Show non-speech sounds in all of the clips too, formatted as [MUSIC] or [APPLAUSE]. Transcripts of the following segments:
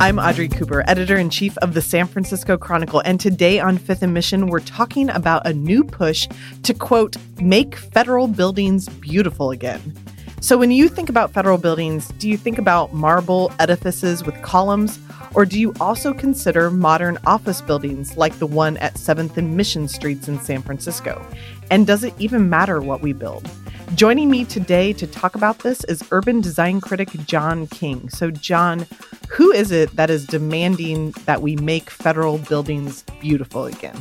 I'm Audrey Cooper, editor in chief of the San Francisco Chronicle. And today on Fifth and Mission, we're talking about a new push to quote, make federal buildings beautiful again. So, when you think about federal buildings, do you think about marble edifices with columns? Or do you also consider modern office buildings like the one at 7th and Mission Streets in San Francisco? And does it even matter what we build? Joining me today to talk about this is urban design critic John King. So, John, who is it that is demanding that we make federal buildings beautiful again?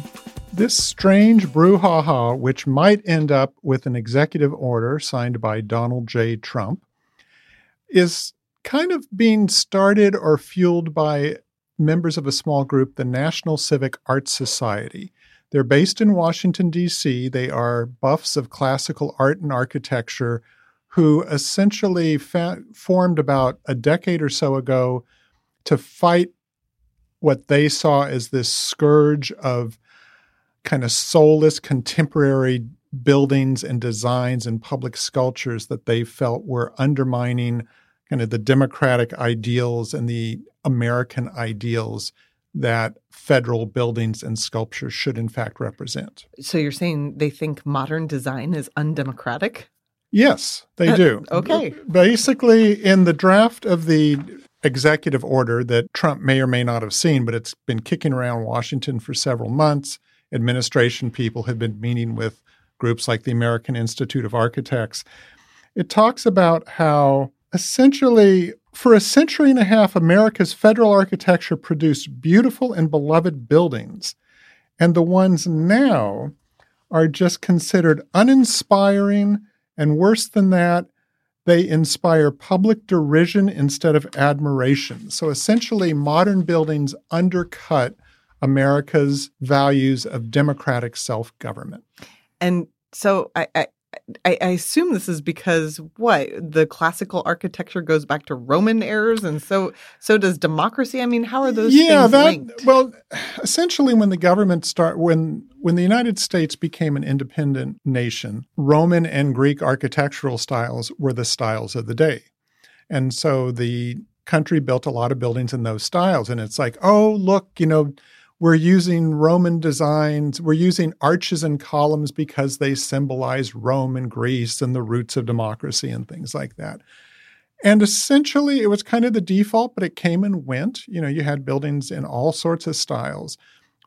This strange brouhaha, which might end up with an executive order signed by Donald J. Trump, is kind of being started or fueled by members of a small group, the National Civic Arts Society. They're based in Washington, D.C. They are buffs of classical art and architecture who essentially fa- formed about a decade or so ago to fight what they saw as this scourge of kind of soulless contemporary buildings and designs and public sculptures that they felt were undermining kind of the democratic ideals and the American ideals that federal buildings and sculptures should in fact represent. So you're saying they think modern design is undemocratic? Yes, they do. [LAUGHS] okay. Basically, in the draft of the executive order that Trump may or may not have seen, but it's been kicking around Washington for several months, administration people have been meeting with groups like the American Institute of Architects. It talks about how essentially for a century and a half, America's federal architecture produced beautiful and beloved buildings. And the ones now are just considered uninspiring. And worse than that, they inspire public derision instead of admiration. So essentially, modern buildings undercut America's values of democratic self government. And so I, I, I, assume this is because what the classical architecture goes back to Roman eras, and so so does democracy. I mean, how are those? Yeah, that linked? well, essentially, when the government start when when the United States became an independent nation, Roman and Greek architectural styles were the styles of the day, and so the country built a lot of buildings in those styles. And it's like, oh, look, you know we're using Roman designs. We're using arches and columns because they symbolize Rome and Greece and the roots of democracy and things like that. And essentially, it was kind of the default, but it came and went. You know, you had buildings in all sorts of styles.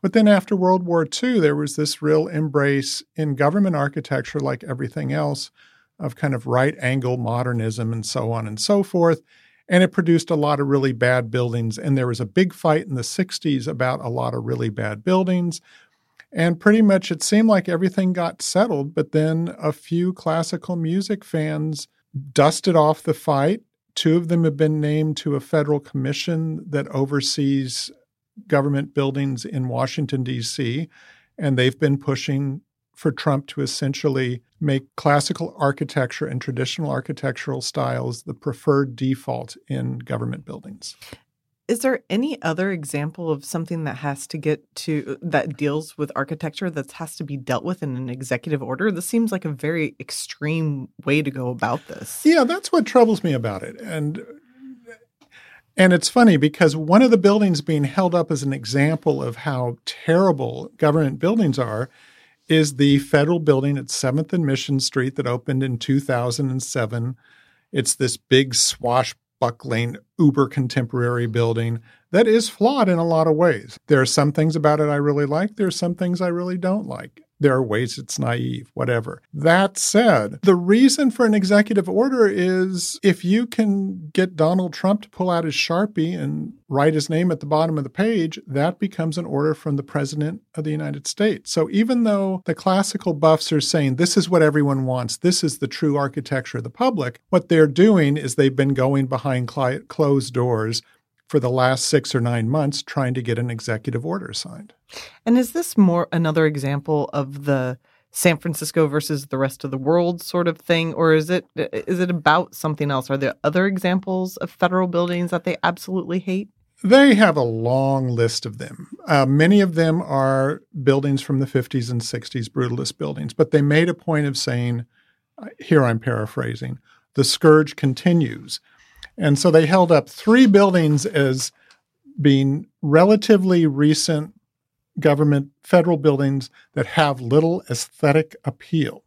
But then after World War II, there was this real embrace in government architecture, like everything else, of kind of right angle modernism and so on and so forth and it produced a lot of really bad buildings. And there was a big fight in the 60s about a lot of really bad buildings. And pretty much it seemed like everything got settled, but then a few classical music fans dusted off the fight. Two of them have been named to a federal commission that oversees government buildings in Washington, D.C., and they've been pushing for Trump to essentially make classical architecture and traditional architectural styles the preferred default in government buildings. Is there any other example of something that has to get to that deals with architecture that has to be dealt with in an executive order? This seems like a very extreme way to go about this. Yeah, that's what troubles me about it. And and it's funny because one of the buildings being held up as an example of how terrible government buildings are is the federal building at 7th and Mission Street that opened in 2007. It's this big swashbuckling, uber contemporary building that is flawed in a lot of ways. There are some things about it I really like, there are some things I really don't like. There are ways it's naive, whatever. That said, the reason for an executive order is if you can get Donald Trump to pull out his Sharpie and write his name at the bottom of the page, that becomes an order from the President of the United States. So even though the classical buffs are saying this is what everyone wants, this is the true architecture of the public, what they're doing is they've been going behind closed doors for the last six or nine months trying to get an executive order signed. And is this more another example of the San Francisco versus the rest of the world sort of thing, or is it is it about something else? Are there other examples of federal buildings that they absolutely hate? They have a long list of them. Uh, many of them are buildings from the 50s and 60s, brutalist buildings, but they made a point of saying, uh, here I'm paraphrasing, the scourge continues. And so they held up three buildings as being relatively recent government federal buildings that have little aesthetic appeal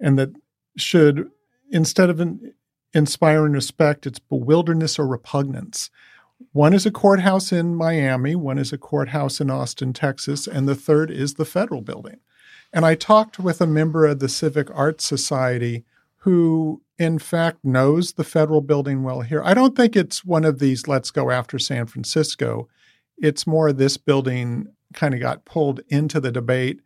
and that should instead of in, inspiring respect it's bewilderness or repugnance one is a courthouse in Miami, one is a courthouse in Austin, Texas, and the third is the federal building. And I talked with a member of the Civic Arts Society who, in fact, knows the federal building well here. I don't think it's one of these let's go after San Francisco. It's more this building kind of got pulled into the debate.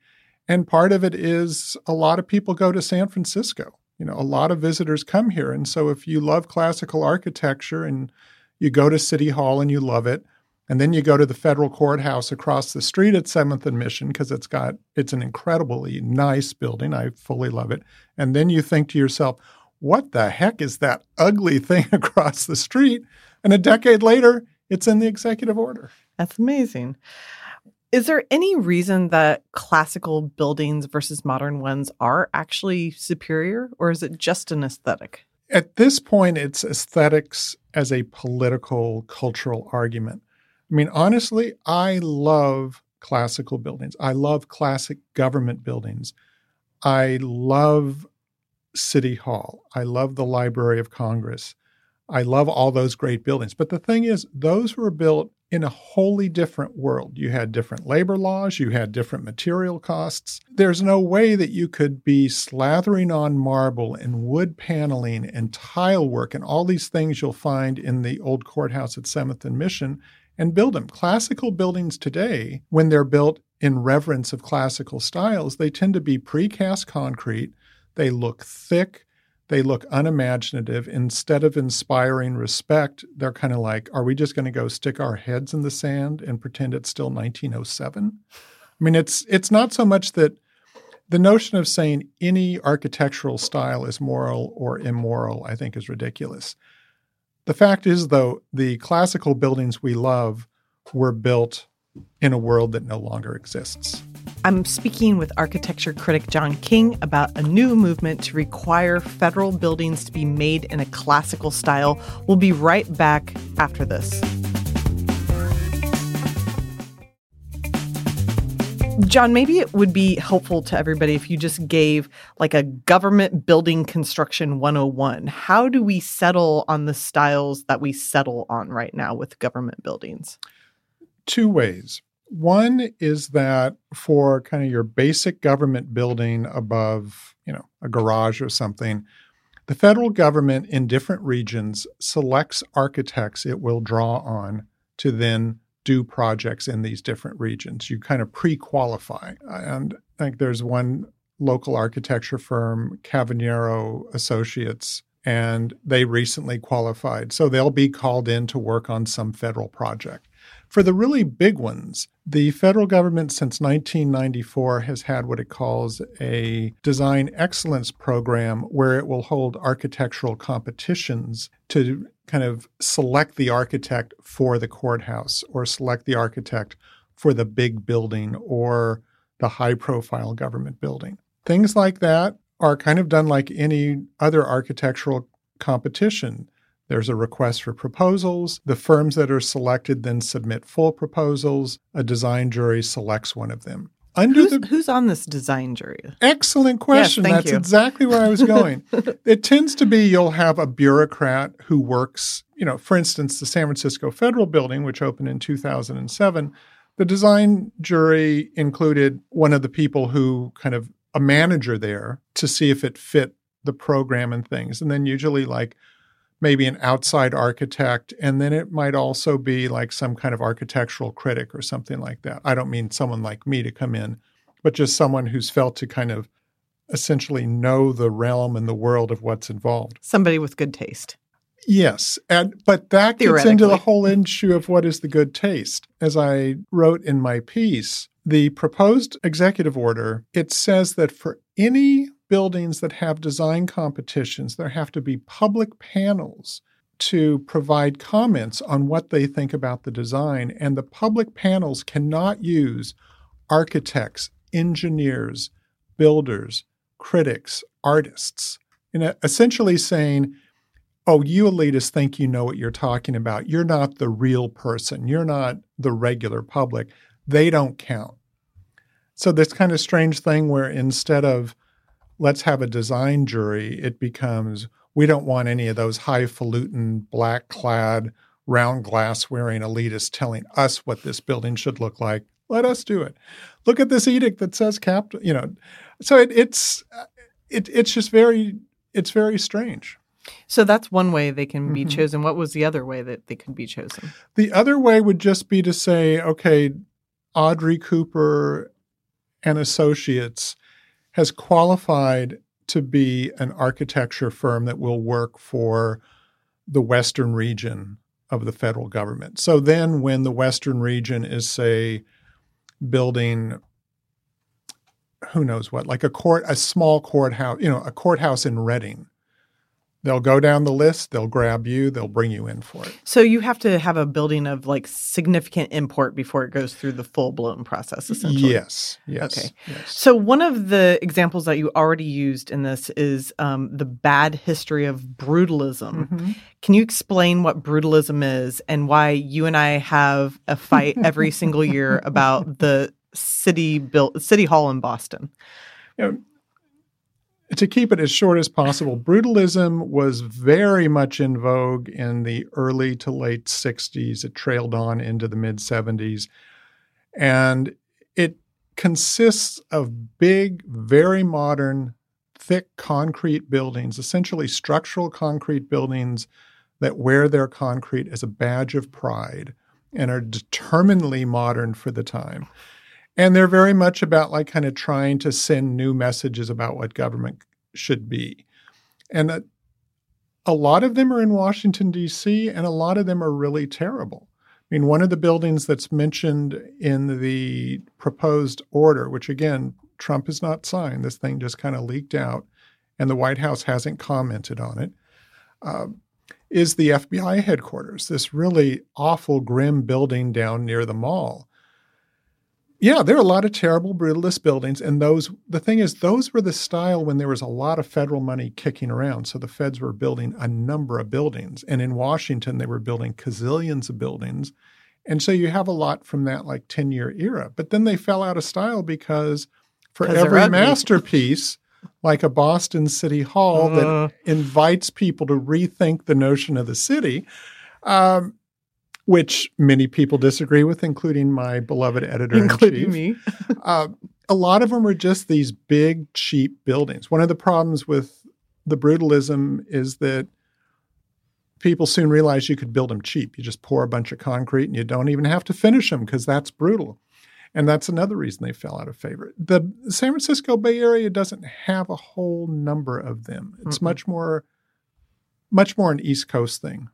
And part of it is a lot of people go to San Francisco. You know, a lot of visitors come here. And so if you love classical architecture and you go to City Hall and you love it, and then you go to the federal courthouse across the street at 7th and Mission because it's got it's an incredibly nice building. I fully love it. And then you think to yourself, what the heck is that ugly thing [LAUGHS] across the street? And a decade later, it's in the executive order. That's amazing. Is there any reason that classical buildings versus modern ones are actually superior, or is it just an aesthetic? At this point, it's aesthetics as a political, cultural argument. I mean, honestly, I love classical buildings. I love classic government buildings. I love City Hall. I love the Library of Congress. I love all those great buildings. But the thing is, those were built in a wholly different world. You had different labor laws, you had different material costs. There's no way that you could be slathering on marble and wood paneling and tile work and all these things you'll find in the old courthouse at 7th and Mission and build them. Classical buildings today, when they're built in reverence of classical styles, they tend to be precast concrete. They look thick, they look unimaginative. Instead of inspiring respect, they're kind of like, are we just going to go stick our heads in the sand and pretend it's still 1907? I mean, it's it's not so much that the notion of saying any architectural style is moral or immoral, I think, is ridiculous. The fact is, though, the classical buildings we love were built in a world that no longer exists. I'm speaking with architecture critic John King about a new movement to require federal buildings to be made in a classical style. We'll be right back after this. John, maybe it would be helpful to everybody if you just gave like a government building construction 101. How do we settle on the styles that we settle on right now with government buildings? Two ways. One is that for kind of your basic government building above, you know, a garage or something, the federal government in different regions selects architects it will draw on to then do projects in these different regions. You kind of pre qualify. And I think there's one local architecture firm, Cavagnero Associates, and they recently qualified. So they'll be called in to work on some federal project. For the really big ones, the federal government since 1994 has had what it calls a design excellence program where it will hold architectural competitions to kind of select the architect for the courthouse or select the architect for the big building or the high profile government building. Things like that are kind of done like any other architectural competition. There's a request for proposals. The firms that are selected then submit full proposals. A design jury selects one of them. Under who's, the, who's on this design jury? Excellent question. Yes, That's you. exactly where I was going. [LAUGHS] it tends to be you'll have a bureaucrat who works, you know, for instance, the San Francisco Federal Building, which opened in 2007. The design jury included one of the people who kind of a manager there to see if it fit the program and things. And then usually like maybe an outside architect, and then it might also be like some kind of architectural critic or something like that. I don't mean someone like me to come in, but just someone who's felt to kind of essentially know the realm and the world of what's involved. Somebody with good taste. Yes, and but that gets into the whole issue of what is the good taste. As I wrote in my piece, the proposed executive order, it says that for any buildings that have design competitions, there have to be public panels to provide comments on what they think about the design. And the public panels cannot use architects, engineers, builders, critics, artists, in essentially saying, oh, you elitists think you know what you're talking about. You're not the real person. You're not the regular public. They don't count. So, this kind of strange thing where instead of let's have a design jury, it becomes we don't want any of those highfalutin, black clad, round glass wearing elitists telling us what this building should look like. Let us do it. Look at this edict that says cap, you know. So it, it's it, it's just very it's very strange. So that's one way they can be mm-hmm. chosen. What was the other way that they could be chosen? The other way would just be to say, okay, Audrey Cooper and Associates has qualified to be an architecture firm that will work for the Western region of the federal government. So then, when the Western region is, say, building who knows what, like a court, a small courthouse, you know, a courthouse in Redding, They'll go down the list, they'll grab you, they'll bring you in for it. So you have to have a building of like significant import before it goes through the full blown process, essentially. Yes. Yes. Okay. Yes. So one of the examples that you already used in this is um, the bad history of brutalism. Mm-hmm. Can you explain what brutalism is and why you and I have a fight every single year about [LAUGHS] the city built city hall in Boston? You know, to keep it as short as possible, brutalism was very much in vogue in the early to late 60s. It trailed on into the mid 70s. And it consists of big, very modern, thick concrete buildings, essentially structural concrete buildings that wear their concrete as a badge of pride and are determinedly modern for the time. And they're very much about like kind of trying to send new messages about what government should be. And a, a lot of them are in Washington, D.C., and a lot of them are really terrible. I mean, one of the buildings that's mentioned in the proposed order, which again, Trump has not signed, this thing just kind of leaked out, and the White House hasn't commented on it, uh, is the FBI headquarters, this really awful, grim building down near the mall yeah, there are a lot of terrible brutalist buildings, and those. The thing is, those were the style when there was a lot of federal money kicking around. So the feds were building a number of buildings, and in Washington they were building gazillions of buildings, and so you have a lot from that like ten year era. But then they fell out of style because for every masterpiece, like a Boston City Hall uh. that invites people to rethink the notion of the city. Um, which many people disagree with, including my beloved editor including me. [LAUGHS] uh, a lot of them are just these big, cheap buildings. One of the problems with the brutalism is that people soon realize you could build them cheap. You just pour a bunch of concrete and you don't even have to finish them because that's brutal. And that's another reason they fell out of favor. The San Francisco Bay Area doesn't have a whole number of them. It's mm much more much more an East Coast thing.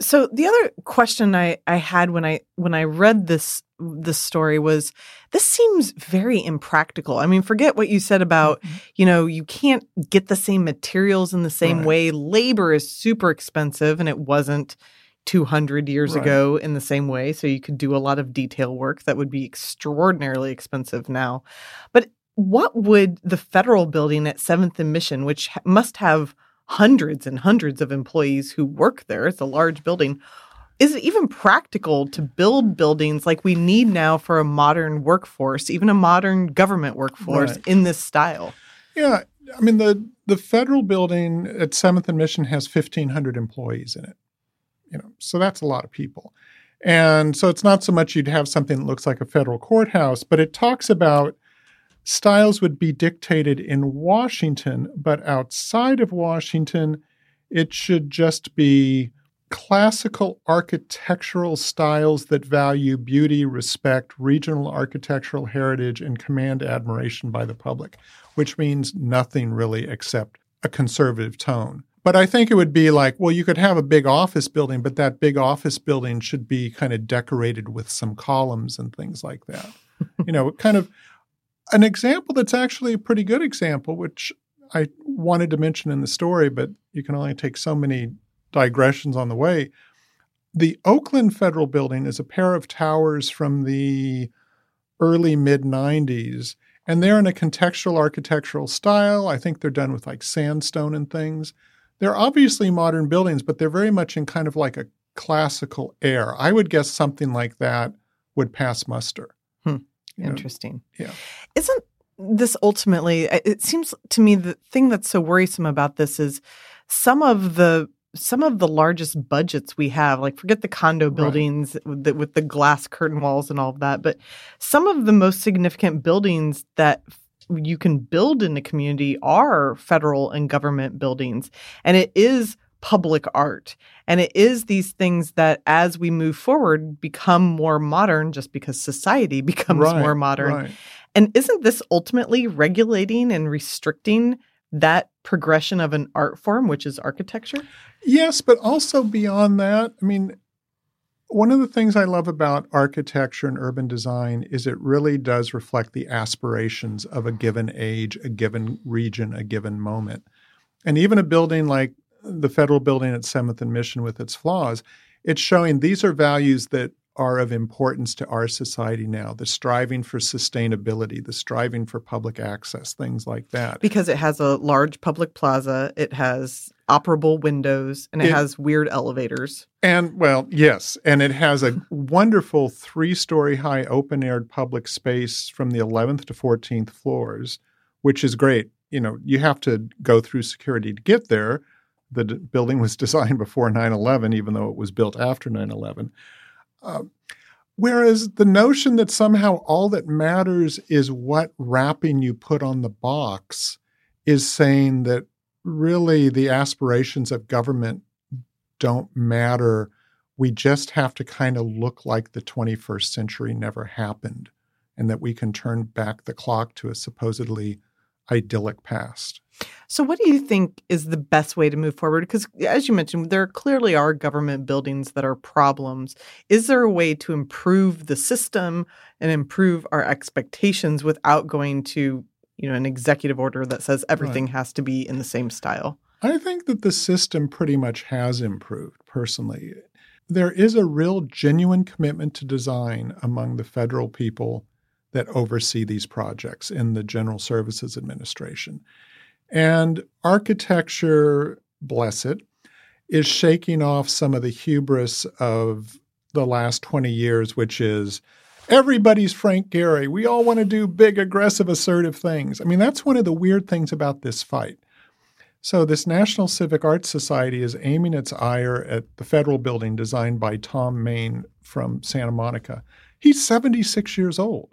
So the other question I, I had when I when I read this this story was this seems very impractical. I mean, forget what you said about, mm-hmm. you know, you can't get the same materials in the same right. way. Labor is super expensive and it wasn't 200 years right. ago in the same way. So you could do a lot of detail work that would be extraordinarily expensive now. But what would the federal building at 7th and Mission, which must have hundreds and hundreds of employees who work there. It's a large building. Is it even practical to build buildings like we need now for a modern workforce, even a modern government workforce right. in this style? Yeah, I mean the the federal building at Seventh and Mission has fifteen hundred employees in it. You know, so that's a lot of people. And so it's not so much you'd have something that looks like a federal courthouse, but it talks about styles would be dictated in Washington, but outside of Washington, it should just be classical architectural styles that value beauty, respect, regional architectural heritage, and command admiration by the public, which means nothing really except a conservative tone. But I think it would be like, well, you could have a big office building, but that big office building should be kind of decorated with some columns and things like that. you know, kind of an example that's actually a pretty good example, which I wanted to mention in the story, but you can only take so many digressions on the way. The Oakland Federal Building is a pair of towers from the early mid 90s, and they're in a contextual architectural style. I think they're done with like sandstone and things. they're obviously modern buildings, but they're very much in kind of like a classical air. I would guess something like that would pass muster. Interesting. Yeah. Isn't this ultimately, it seems to me the thing that's so worrisome about this is some of the some of the largest budgets we have like forget the condo buildings right. with, the, with the glass curtain walls and all of that but some of the most significant buildings that you can build in a community are federal and government buildings and it is public art. And it is these things that, as we move forward, become more modern just because society [LAUGHS] becomes right, more modern. Right. And isn't this ultimately regulating and restricting that progression of an art form, which is architecture? Yes, but also beyond that, I mean, one of the things I love about architecture and urban design is it really does reflect the aspirations of a given age, a given region, a given moment. And even a building like the federal building at 7th and Mission with its flaws, it's showing these are values that are of importance to our society now the striving for sustainability, the striving for public access, things like that. Because it has a large public plaza, it has operable windows, and it, it has weird elevators. And, well, yes. And it has a wonderful three story high open aired public space from the 11th to 14th floors, which is great. You know, you have to go through security to get there the d- building was [LAUGHS] designed before 9 11, even though it was built after 9 11. Uh, whereas the notion that somehow all that matters is what wrapping you put on the box is saying that really the aspirations of government don't matter. We just have to kind of look like the 21st century never happened and that we can turn back the clock to a supposedly idyllic past. So, what do you think is the best way to move forward? Because, as you mentioned, there clearly are government buildings that are problems. Is there a way to improve the system and improve our expectations without going to, you know, an executive order that says everything right. has to be in the same style? I think that the system pretty much has improved. Personally, there is a real, genuine commitment to design among the federal people that oversee these projects in the General Services Administration. And architecture, bless it, is shaking off some of the hubris of the last 20 years, which is everybody's Frank Gehry. We all want to do big, aggressive, assertive things. I mean, that's one of the weird things about this fight. So, this National Civic Arts Society is aiming its ire at the federal building designed by Thom Mayne from Santa Monica. He's 76 years old.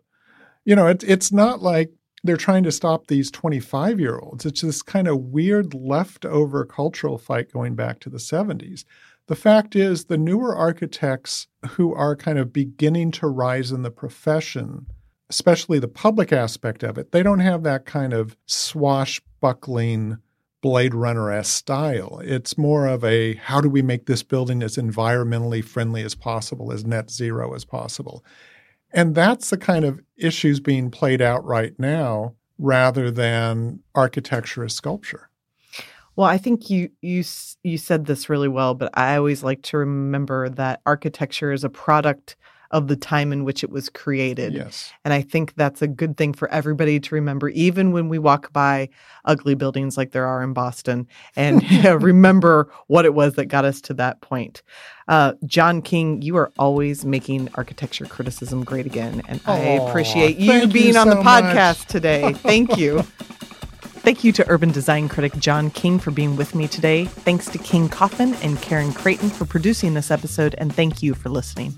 You know, it, it's not like they're trying to stop these 25 year olds. It's this kind of weird leftover cultural fight going back to the 70s. The fact is, the newer architects who are kind of beginning to rise in the profession, especially the public aspect of it, they don't have that kind of swashbuckling Blade Runner esque style. It's more of a how do we make this building as environmentally friendly as possible, as net zero as possible. And that's the kind of issues being played out right now rather than architecture as sculpture. Well, I think you you you said this really well, but I always like to remember that architecture is a product of the time in which it was created. Yes. And I think that's a good thing for everybody to remember, even when we walk by ugly buildings like there are in Boston, and [LAUGHS] [LAUGHS] remember what it was that got us to that point. Uh, John King, you are always making architecture criticism great again. And I appreciate you being you on the podcast much. today. Thank you. [LAUGHS] Thank you to urban design critic John King for being with me today. Thanks to King Kaufman and Karen Creighton for producing this episode, and thank you for listening.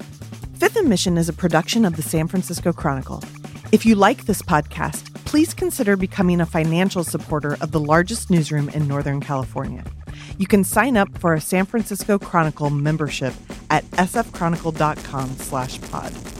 Fifth and Mission is a production of the San Francisco Chronicle. If you like this podcast, please consider becoming a financial supporter of the largest newsroom in Northern California. You can sign up for a San Francisco Chronicle membership at sfchronicle.com/pod.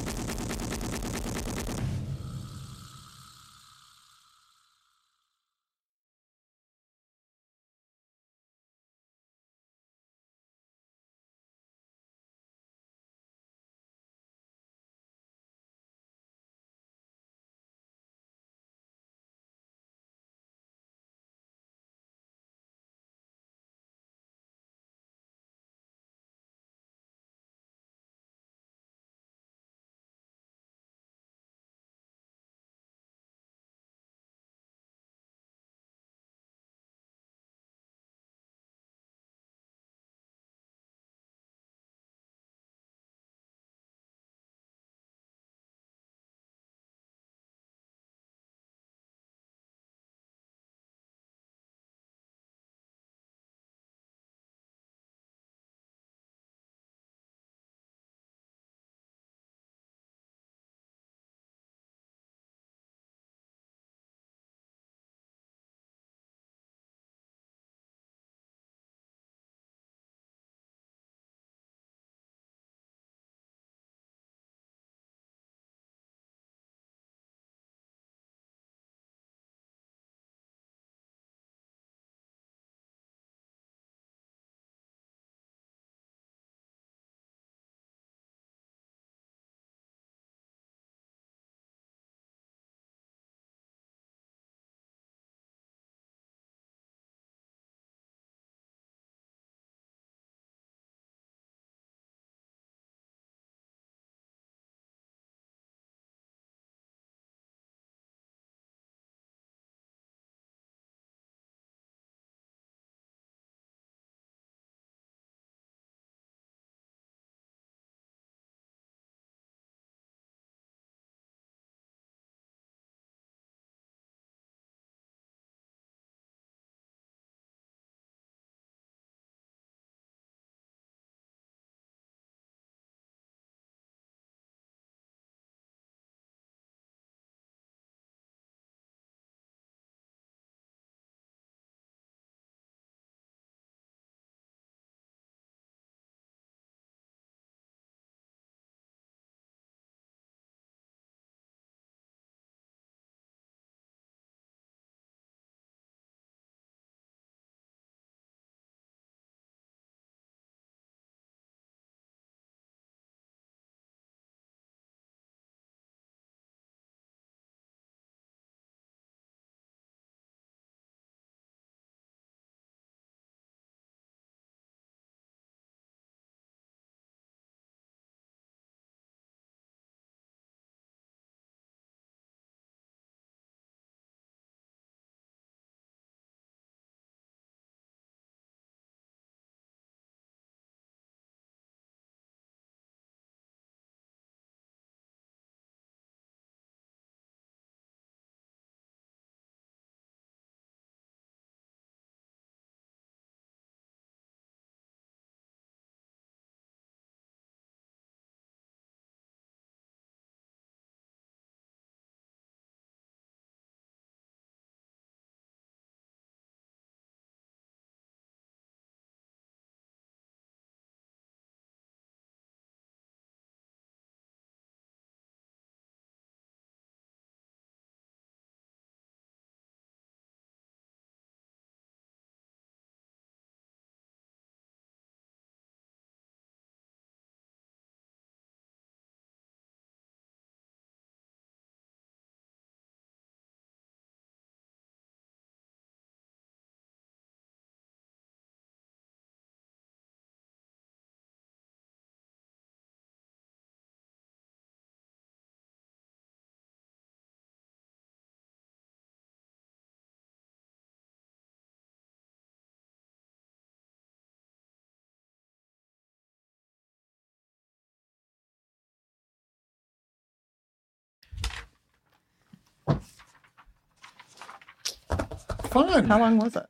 Fun. How long was it?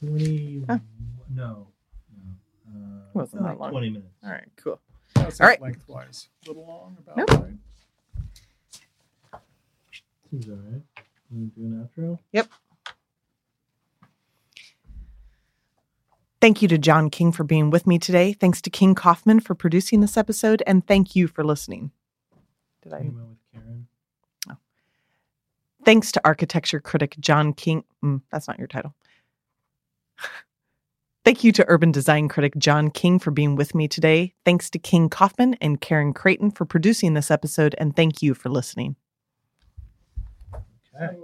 20. Huh. No. No. Uh, Wasn't that like long. 20 minutes. All right, cool. That's All right. lengthwise. A little long about Nope. right. Seems all right. Want to do an outro? Yep. Thank you to John King for being with me today. Thanks to King Kaufman for producing this episode, and thank you for listening. Did I? Came out with Karen. Thanks to architecture critic John King. Mm, that's not your title. [LAUGHS] Thank you to urban design critic John King for being with me today. Thanks to King Kaufman and Karen Creighton for producing this episode, and thank you for listening. Okay.